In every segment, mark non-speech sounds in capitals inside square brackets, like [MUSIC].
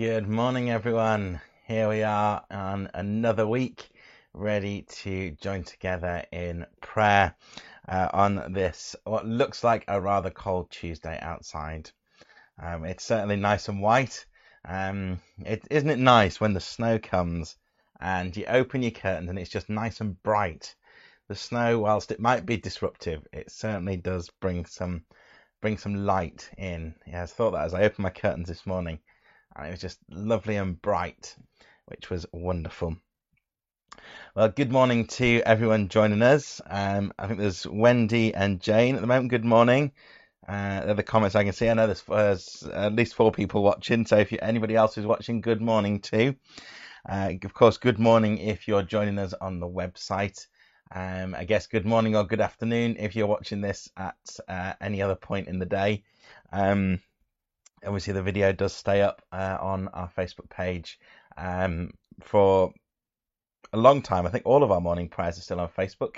Good morning, everyone. Here we are on another week, ready to join together in prayer uh, on this, what looks like a rather cold Tuesday outside. Um, it's certainly nice and white. Um, it, isn't it nice when the snow comes and you open your curtains and it's just nice and bright? The snow, whilst it might be disruptive, it certainly does bring some bring some light in. Yeah, I thought that as I opened my curtains this morning and it was just lovely and bright, which was wonderful. Well, good morning to everyone joining us. Um, I think there's Wendy and Jane at the moment. Good morning. Uh, they're the comments I can see. I know there's, there's at least four people watching, so if you, anybody else is watching, good morning too. Uh, of course, good morning if you're joining us on the website. Um, I guess good morning or good afternoon if you're watching this at uh, any other point in the day. Um, obviously the video does stay up uh, on our Facebook page um, for a long time. I think all of our morning prayers are still on Facebook,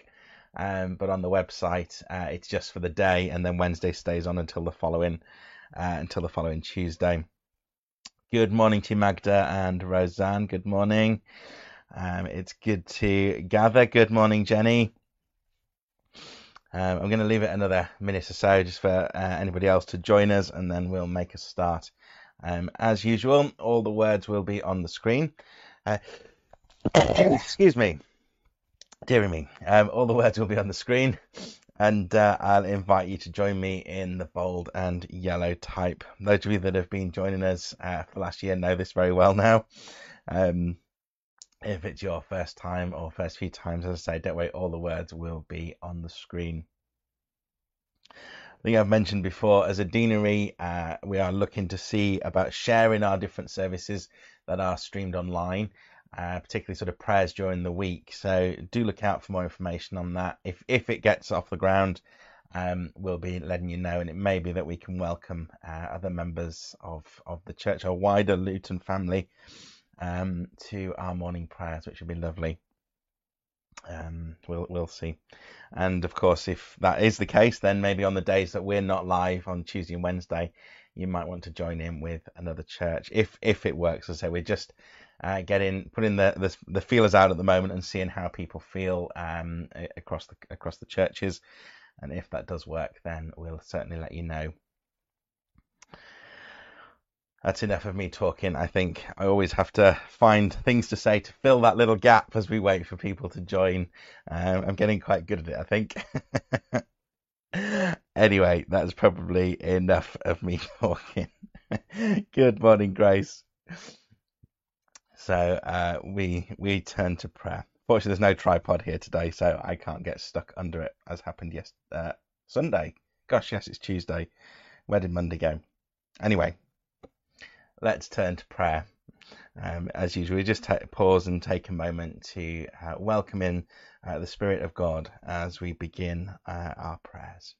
um, but on the website uh, it's just for the day, and then Wednesday stays on until the following uh, until the following Tuesday. Good morning to Magda and Roseanne. Good morning. Um, it's good to gather. Good morning, Jenny. Um, I'm going to leave it another minute or so just for uh, anybody else to join us, and then we'll make a start. Um, as usual, all the words will be on the screen. Uh, [COUGHS] excuse me, dearie me. Um, all the words will be on the screen, and uh, I'll invite you to join me in the bold and yellow type. Those of you that have been joining us uh, for last year know this very well now. Um, if it's your first time or first few times, as I say, don't worry, all the words will be on the screen. I think I've mentioned before, as a deanery, uh, we are looking to see about sharing our different services that are streamed online, uh, particularly sort of prayers during the week. So do look out for more information on that. If if it gets off the ground, um, we'll be letting you know, and it may be that we can welcome uh, other members of of the church, or wider Luton family, um, to our morning prayers, which would be lovely. Um, we'll we'll see, and of course, if that is the case, then maybe on the days that we're not live on Tuesday and Wednesday, you might want to join in with another church if if it works. As I say, we're just uh, getting putting the, the, the feelers out at the moment and seeing how people feel um, across the across the churches, and if that does work, then we'll certainly let you know that's enough of me talking. I think I always have to find things to say to fill that little gap as we wait for people to join. Um, I'm getting quite good at it, I think. [LAUGHS] anyway, that's probably enough of me [LAUGHS] talking. good morning, Grace. So uh, we we turn to prayer. Fortunately, there's no tripod here today, so I can't get stuck under it as happened yesterday, uh, Sunday. Gosh, yes, it's Tuesday. Where did Monday go? Anyway, let's turn to prayer. Um, as usual, we just take, pause and take a moment to uh, welcome in uh, the Spirit of God as we begin uh, our prayers.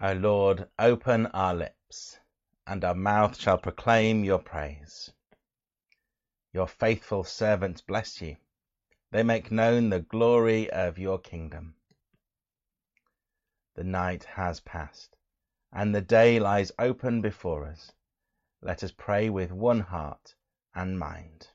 O Lord, open our lips, and our mouth shall proclaim your praise. Your faithful servants bless you. They make known the glory of your kingdom. The night has passed, and the day lies open before us. Let us pray with one heart and mind.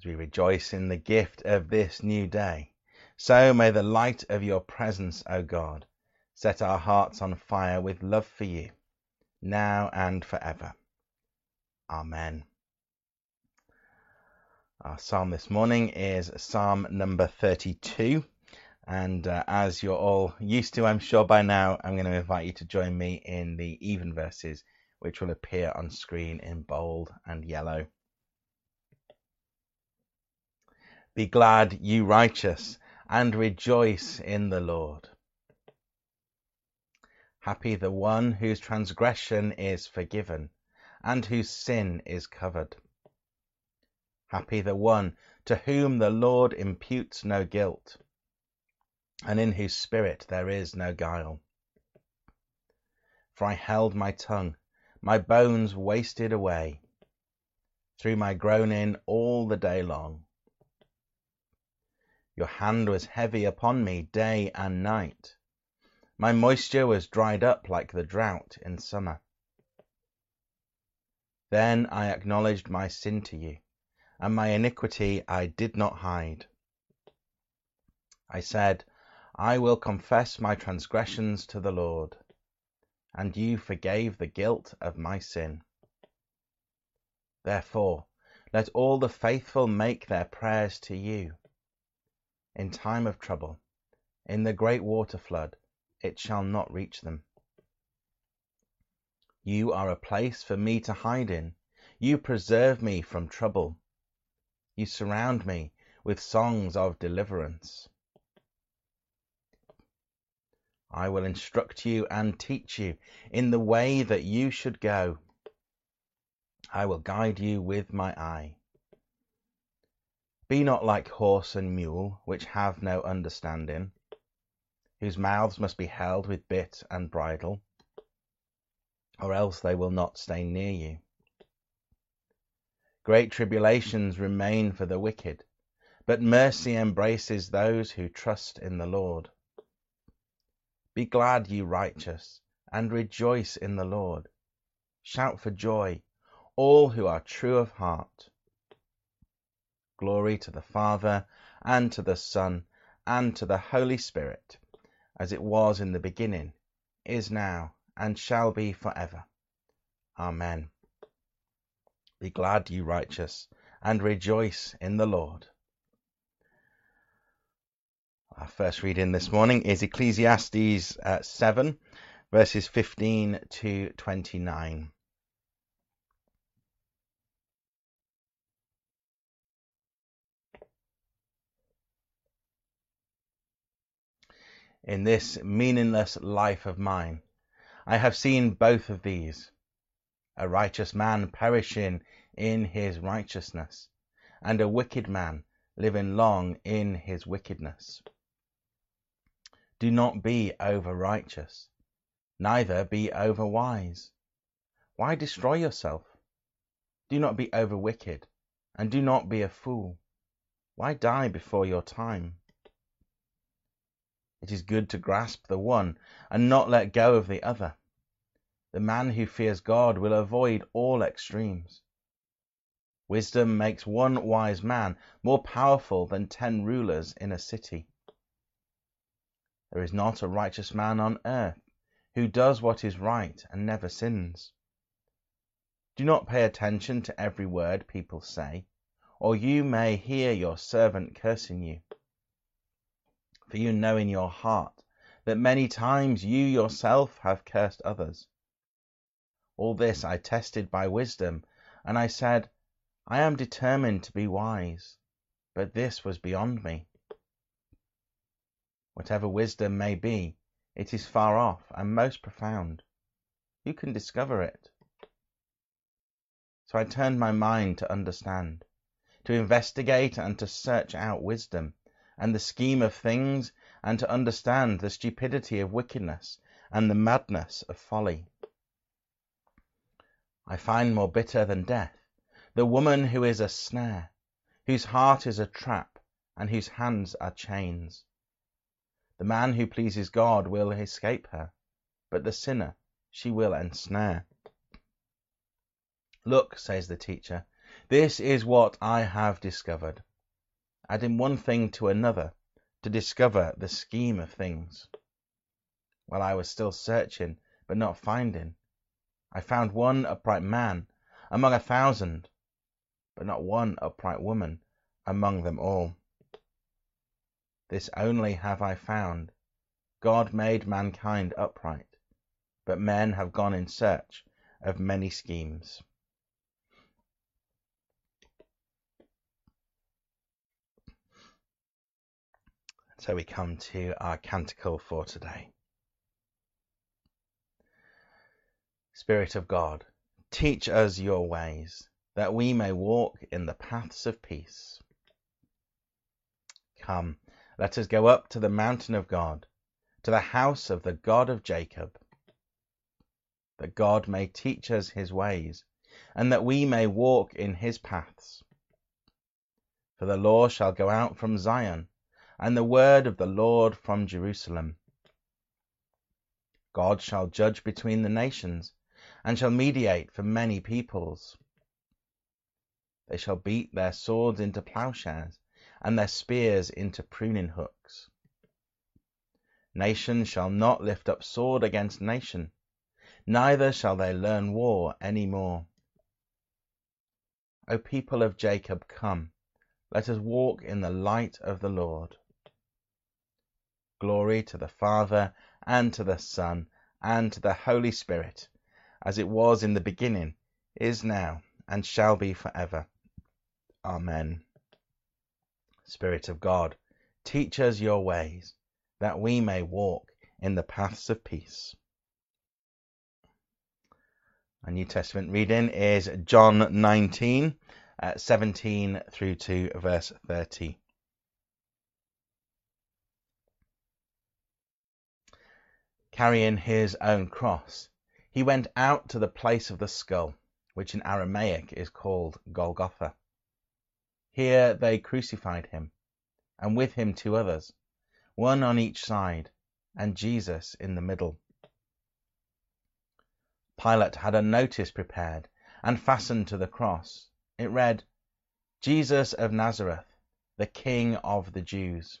As we rejoice in the gift of this new day. So may the light of your presence, O God, set our hearts on fire with love for you, now and forever. Amen. Our psalm this morning is Psalm number 32. And uh, as you're all used to, I'm sure by now, I'm going to invite you to join me in the even verses, which will appear on screen in bold and yellow. Be glad, you righteous, and rejoice in the Lord. Happy the one whose transgression is forgiven, and whose sin is covered. Happy the one to whom the Lord imputes no guilt, and in whose spirit there is no guile. For I held my tongue, my bones wasted away through my groaning all the day long. Your hand was heavy upon me day and night. My moisture was dried up like the drought in summer. Then I acknowledged my sin to you, and my iniquity I did not hide. I said, I will confess my transgressions to the Lord, and you forgave the guilt of my sin. Therefore, let all the faithful make their prayers to you. In time of trouble, in the great water flood, it shall not reach them. You are a place for me to hide in. You preserve me from trouble. You surround me with songs of deliverance. I will instruct you and teach you in the way that you should go. I will guide you with my eye. Be not like horse and mule, which have no understanding, whose mouths must be held with bit and bridle, or else they will not stay near you. Great tribulations remain for the wicked, but mercy embraces those who trust in the Lord. Be glad, ye righteous, and rejoice in the Lord. Shout for joy, all who are true of heart. Glory to the Father, and to the Son, and to the Holy Spirit, as it was in the beginning, is now, and shall be for ever. Amen. Be glad, ye righteous, and rejoice in the Lord. Our first reading this morning is Ecclesiastes uh, 7, verses 15 to 29. In this meaningless life of mine, I have seen both of these a righteous man perishing in his righteousness, and a wicked man living long in his wickedness. Do not be over righteous, neither be over wise. Why destroy yourself? Do not be over wicked, and do not be a fool. Why die before your time? It is good to grasp the one and not let go of the other. The man who fears God will avoid all extremes. Wisdom makes one wise man more powerful than ten rulers in a city. There is not a righteous man on earth who does what is right and never sins. Do not pay attention to every word people say, or you may hear your servant cursing you. For you know in your heart that many times you yourself have cursed others. All this I tested by wisdom, and I said, I am determined to be wise, but this was beyond me. Whatever wisdom may be, it is far off and most profound. Who can discover it? So I turned my mind to understand, to investigate and to search out wisdom and the scheme of things, and to understand the stupidity of wickedness and the madness of folly. I find more bitter than death the woman who is a snare, whose heart is a trap, and whose hands are chains. The man who pleases God will escape her, but the sinner she will ensnare. Look, says the teacher, this is what I have discovered, adding one thing to another to discover the scheme of things. While I was still searching, but not finding, I found one upright man among a thousand, but not one upright woman among them all. This only have I found: God made mankind upright, but men have gone in search of many schemes. So we come to our canticle for today. Spirit of God, teach us your ways, that we may walk in the paths of peace. Come, Let us go up to the mountain of God, to the house of the God of Jacob, that God may teach us his ways, and that we may walk in his paths. For the law shall go out from Zion, and the word of the Lord from Jerusalem. God shall judge between the nations, and shall mediate for many peoples. They shall beat their swords into plowshares, and their spears into pruning hooks. Nation shall not lift up sword against nation, neither shall they learn war any more. O people of Jacob, come, let us walk in the light of the Lord. Glory to the Father, and to the Son, and to the Holy Spirit, as it was in the beginning, is now, and shall be for ever. Amen. Spirit of God, teach us your ways, that we may walk in the paths of peace. Our New Testament reading is John 19, uh, 17 through to verse 30. Carrying his own cross, he went out to the place of the skull, which in Aramaic is called Golgotha. Here they crucified him, and with him two others, one on each side, and Jesus in the middle. Pilate had a notice prepared and fastened to the cross. It read, Jesus of Nazareth, the King of the Jews.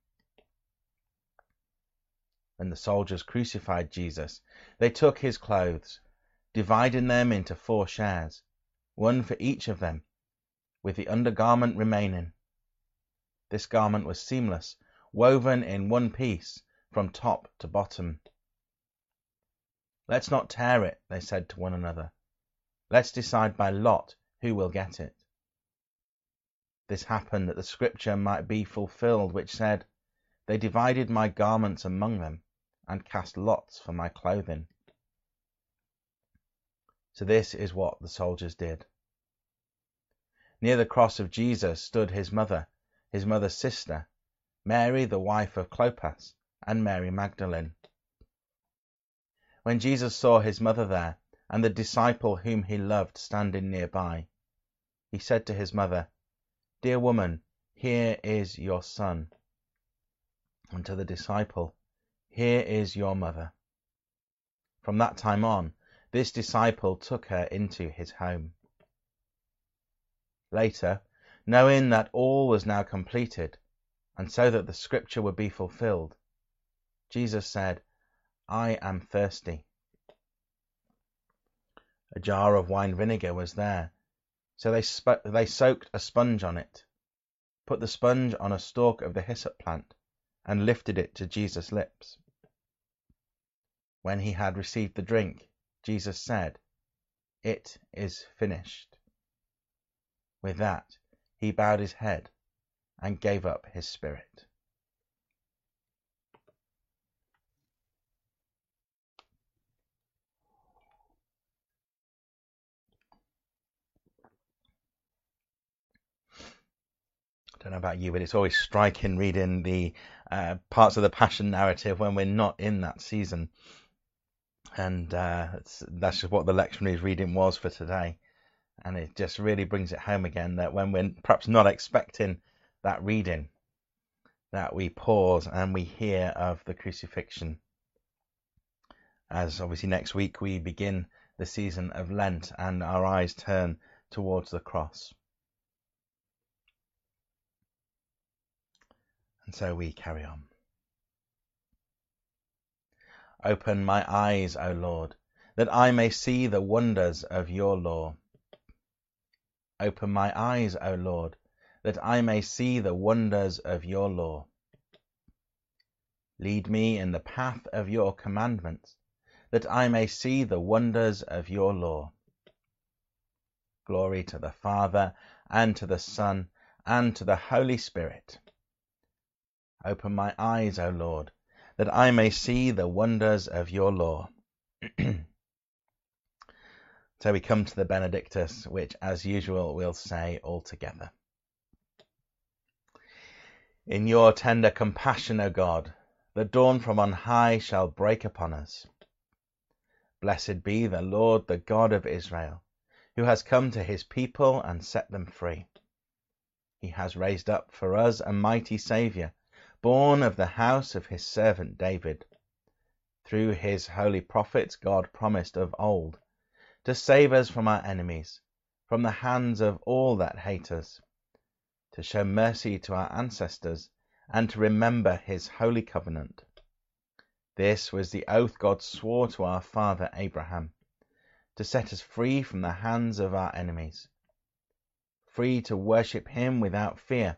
When the soldiers crucified Jesus, they took his clothes, dividing them into four shares, one for each of them, with the undergarment remaining. This garment was seamless, woven in one piece from top to bottom. Let's not tear it, they said to one another. Let's decide by lot who will get it. This happened that the scripture might be fulfilled, which said, They divided my garments among them, and cast lots for my clothing. So this is what the soldiers did. Near the cross of Jesus stood his mother, his mother's sister, Mary the wife of Clopas, and Mary Magdalene. When Jesus saw his mother there, and the disciple whom he loved standing near by, he said to his mother, Dear woman, here is your son. And to the disciple, Here is your mother. From that time on, this disciple took her into his home. Later, knowing that all was now completed, and so that the scripture would be fulfilled, Jesus said, I am thirsty. A jar of wine vinegar was there, so they, they soaked a sponge on it, put the sponge on a stalk of the hyssop plant, and lifted it to Jesus' lips. When he had received the drink, Jesus said, It is finished. With that, he bowed his head and gave up his spirit. I don't know about you, but it's always striking reading the uh, parts of the Passion narrative when we're not in that season. And uh, that's just what the lectionary reading was for today. And it just really brings it home again that when we're perhaps not expecting that reading, that we pause and we hear of the crucifixion. As obviously next week we begin the season of Lent and our eyes turn towards the cross. And so we carry on. Open my eyes, O Lord, that I may see the wonders of your law. Open my eyes, O Lord, that I may see the wonders of your law. Lead me in the path of your commandments, that I may see the wonders of your law. Glory to the Father, and to the Son, and to the Holy Spirit. Open my eyes, O Lord, that I may see the wonders of your law. [CLEARS THROAT] so we come to the Benedictus, which, as usual, we'll say all together. In your tender compassion, O God, the dawn from on high shall break upon us. Blessed be the Lord, the God of Israel, who has come to his people and set them free. He has raised up for us a mighty Saviour, born of the house of his servant David. Through his holy prophets, God promised of old to save us from our enemies, from the hands of all that hate us, to show mercy to our ancestors and to remember his holy covenant. This was the oath God swore to our father Abraham, to set us free from the hands of our enemies, free to worship him without fear,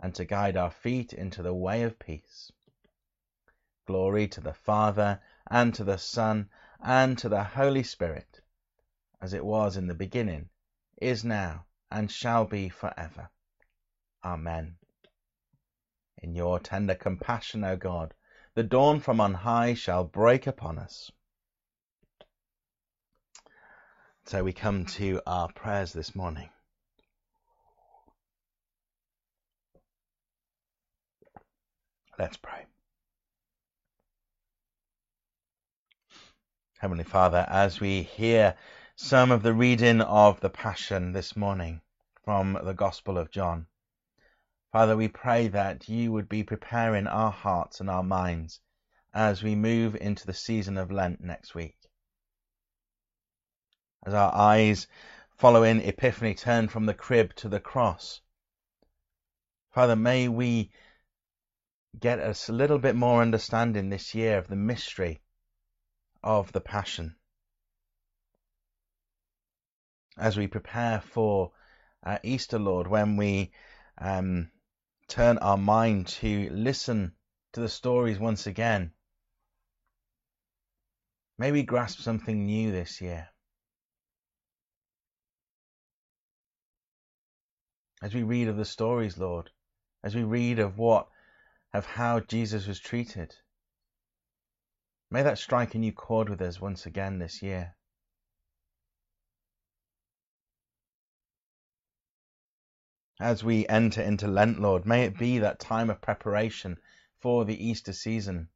and to guide our feet into the way of peace. Glory to the Father, and to the Son, and to the Holy Spirit, as it was in the beginning, is now, and shall be for ever. Amen. In your tender compassion, O God, the dawn from on high shall break upon us. So we come to our prayers this morning. Let's pray. Heavenly Father, as we hear some of the reading of the Passion this morning from the Gospel of John, Father, we pray that you would be preparing our hearts and our minds as we move into the season of Lent next week. As our eyes following Epiphany turn from the crib to the cross, Father, may we get us a little bit more understanding this year of the mystery of the Passion. As we prepare for uh, Easter, Lord, when we um, turn our mind to listen to the stories once again. May we grasp something new this year. As we read of the stories, Lord, as we read of what, of how Jesus was treated, may that strike a new chord with us once again this year. as we enter into Lent, Lord. May it be that time of preparation for the Easter season.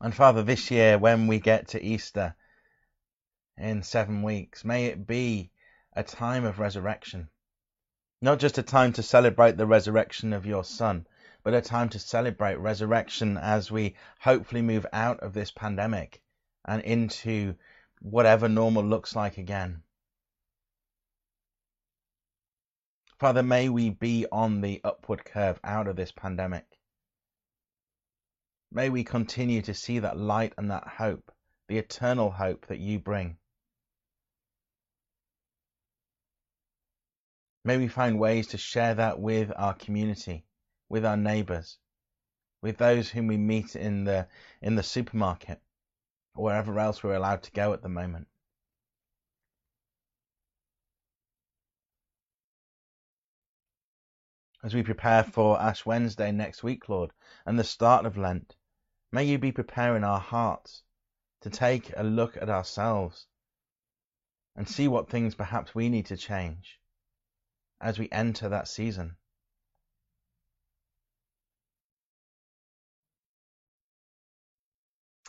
And Father, this year, when we get to Easter in seven weeks, may it be a time of resurrection. Not just a time to celebrate the resurrection of your Son, but a time to celebrate resurrection as we hopefully move out of this pandemic and into whatever normal looks like again. Father, may we be on the upward curve out of this pandemic. May we continue to see that light and that hope, the eternal hope that you bring. May we find ways to share that with our community, with our neighbours, with those whom we meet in the in the supermarket or wherever else we're allowed to go at the moment. as we prepare for Ash Wednesday next week, Lord, and the start of Lent, may you be preparing our hearts to take a look at ourselves and see what things perhaps we need to change as we enter that season.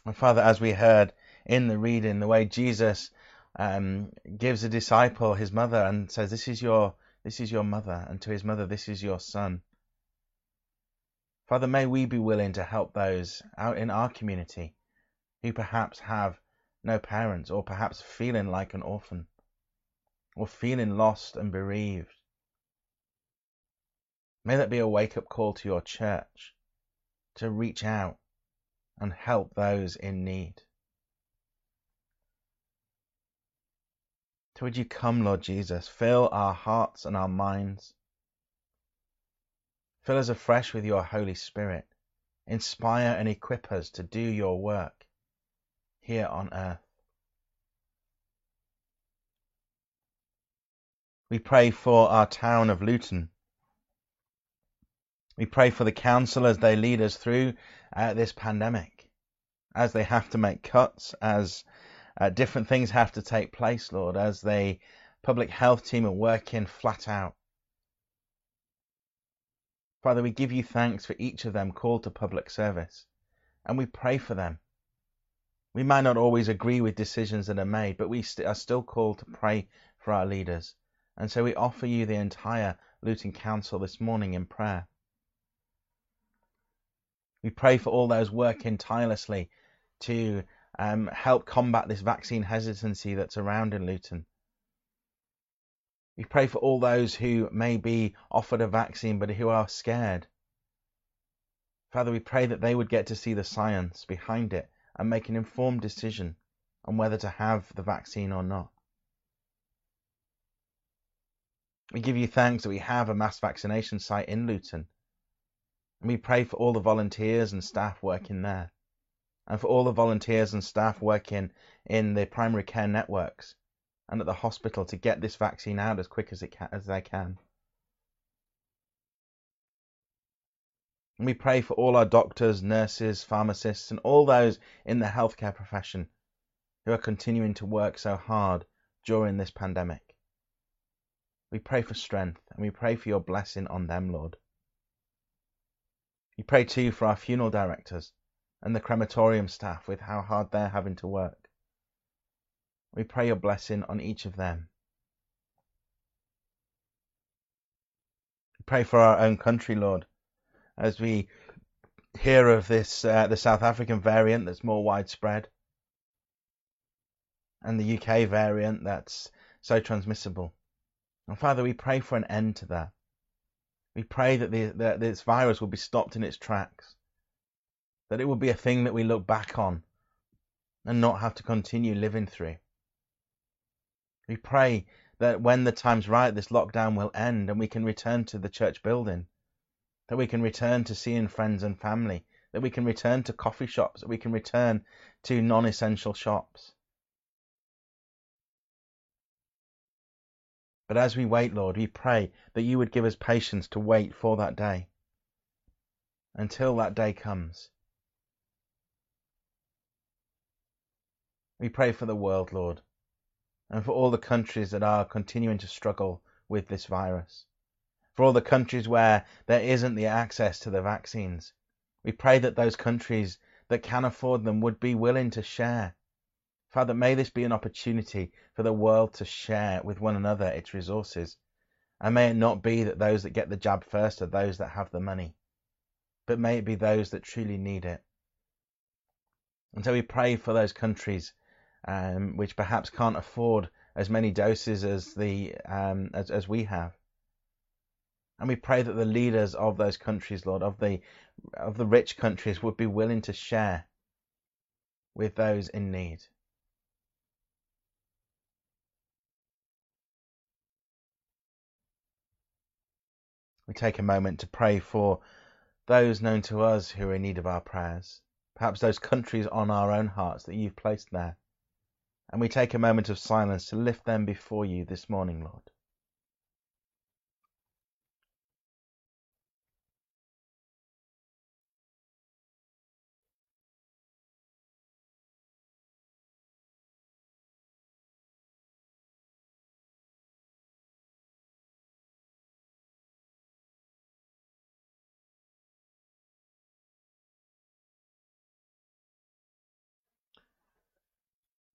And Father, as we heard in the reading, the way Jesus um, gives a disciple his mother and says, This is your this is your mother, and to his mother, This is your son. Father, may we be willing to help those out in our community who perhaps have no parents or perhaps feeling like an orphan or feeling lost and bereaved. May that be a wake up call to your church to reach out and help those in need. So would you come, Lord Jesus, fill our hearts and our minds. Fill us afresh with your Holy Spirit. Inspire and equip us to do your work here on earth. We pray for our town of Luton. We pray for the council as they lead us through uh, this pandemic, as they have to make cuts, as uh, different things have to take place, Lord, as the public health team are working flat out. Father, we give you thanks for each of them called to public service, and we pray for them. We might not always agree with decisions that are made, but we st- are still called to pray for our leaders. And so we offer you the entire Luton Council this morning in prayer. We pray for all those working tirelessly to um, help combat this vaccine hesitancy that's around in Luton. We pray for all those who may be offered a vaccine but who are scared. Father, we pray that they would get to see the science behind it and make an informed decision on whether to have the vaccine or not. We give you thanks that we have a mass vaccination site in Luton. And we pray for all the volunteers and staff working there and for all the volunteers and staff working in the primary care networks and at the hospital to get this vaccine out as quick as, it can, as they can. And we pray for all our doctors, nurses, pharmacists, and all those in the healthcare profession who are continuing to work so hard during this pandemic. We pray for strength and we pray for your blessing on them, Lord. We pray too for our funeral directors and the crematorium staff with how hard they're having to work. We pray your blessing on each of them. We pray for our own country, Lord, as we hear of this uh, the South African variant that's more widespread and the UK variant that's so transmissible. And Father, we pray for an end to that. We pray that, the, that this virus will be stopped in its tracks that it will be a thing that we look back on and not have to continue living through. We pray that when the time's right, this lockdown will end and we can return to the church building, that we can return to seeing friends and family, that we can return to coffee shops, that we can return to non essential shops. But as we wait, Lord, we pray that you would give us patience to wait for that day. Until that day comes, We pray for the world, Lord, and for all the countries that are continuing to struggle with this virus. For all the countries where there isn't the access to the vaccines. We pray that those countries that can afford them would be willing to share. Father, may this be an opportunity for the world to share with one another its resources. And may it not be that those that get the jab first are those that have the money, but may it be those that truly need it. And so we pray for those countries um, which perhaps can't afford as many doses as the um, as, as we have. And we pray that the leaders of those countries, Lord, of the of the rich countries, would be willing to share with those in need. We take a moment to pray for those known to us who are in need of our prayers, perhaps those countries on our own hearts that you've placed there and we take a moment of silence to lift them before you this morning, Lord.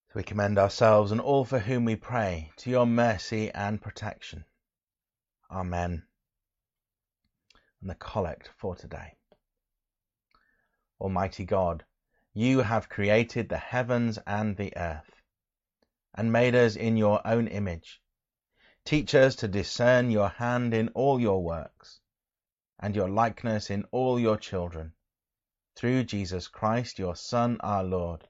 So we commend ourselves and all for whom we pray to your mercy and protection. Amen. And the collect for today. Almighty God, you have created the heavens and the earth, and made us in your own image. Teach us to discern your hand in all your works, and your likeness in all your children, through Jesus Christ, your Son, our Lord,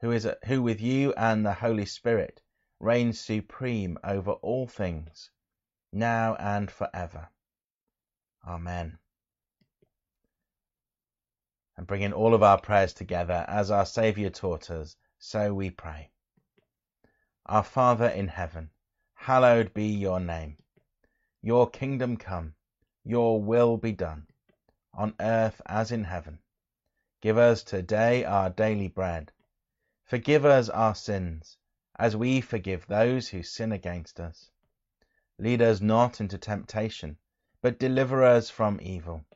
who is who with you and the Holy Spirit reigns supreme over all things, now and forever. Amen. And bringing all of our prayers together as our Saviour taught us, so we pray. Our Father in heaven, hallowed be your name. Your kingdom come, your will be done, on earth as in heaven. Give us today our daily bread. Forgive us our sins, as we forgive those who sin against us. Lead us not into temptation, but deliver us from evil.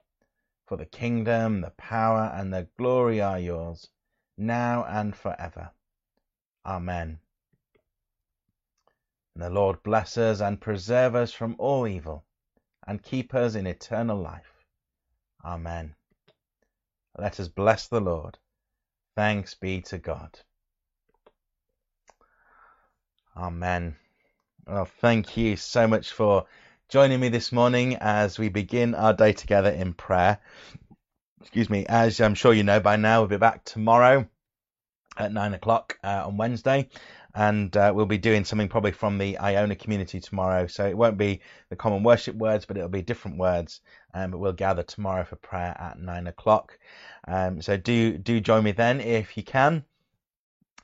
For the kingdom, the power, and the glory are yours, now and forever. Amen. And the Lord bless us and preserve us from all evil, and keep us in eternal life. Amen. Let us bless the Lord. Thanks be to God. Amen. Well, thank you so much for joining me this morning as we begin our day together in prayer. Excuse me, as I'm sure you know by now, we'll be back tomorrow at nine o'clock uh, on Wednesday, and uh, we'll be doing something probably from the Iona community tomorrow. So it won't be the common worship words, but it'll be different words. Um, but we'll gather tomorrow for prayer at nine o'clock. Um, so do do join me then if you can.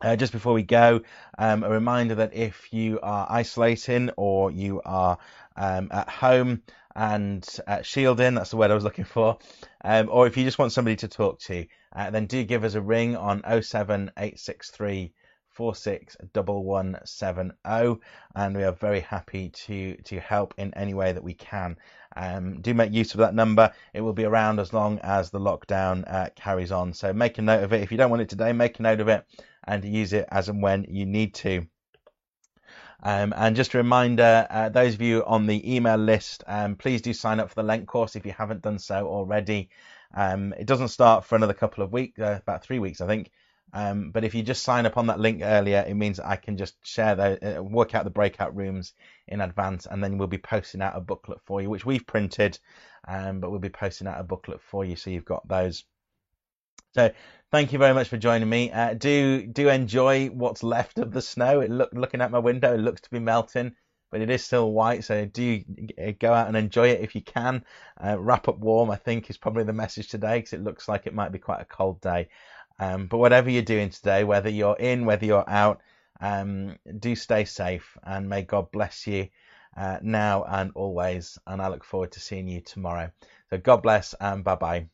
Uh, just before we go, um, a reminder that if you are isolating or you are um, at home and uh, shielding, that's the word I was looking for, um, or if you just want somebody to talk to, uh, then do give us a ring on 07863 461170 and we are very happy to to help in any way that we can. Um, do make use of that number. It will be around as long as the lockdown uh, carries on. So make a note of it. If you don't want it today make a note of it and use it as and when you need to um, and just a reminder, uh, those of you on the email list, um, please do sign up for the Lent course if you haven't done so already. Um, it doesn't start for another couple of weeks, uh, about three weeks, I think. Um, but if you just sign up on that link earlier, it means I can just share the uh, work out the breakout rooms in advance, and then we'll be posting out a booklet for you, which we've printed, um, but we'll be posting out a booklet for you, so you've got those. So thank you very much for joining me. Uh, do do enjoy what's left of the snow. It look looking at my window, it looks to be melting, but it is still white. So do go out and enjoy it if you can. Uh, wrap up warm, I think, is probably the message today because it looks like it might be quite a cold day. Um, but whatever you're doing today, whether you're in, whether you're out, um, do stay safe and may God bless you uh, now and always. And I look forward to seeing you tomorrow. So God bless and bye bye.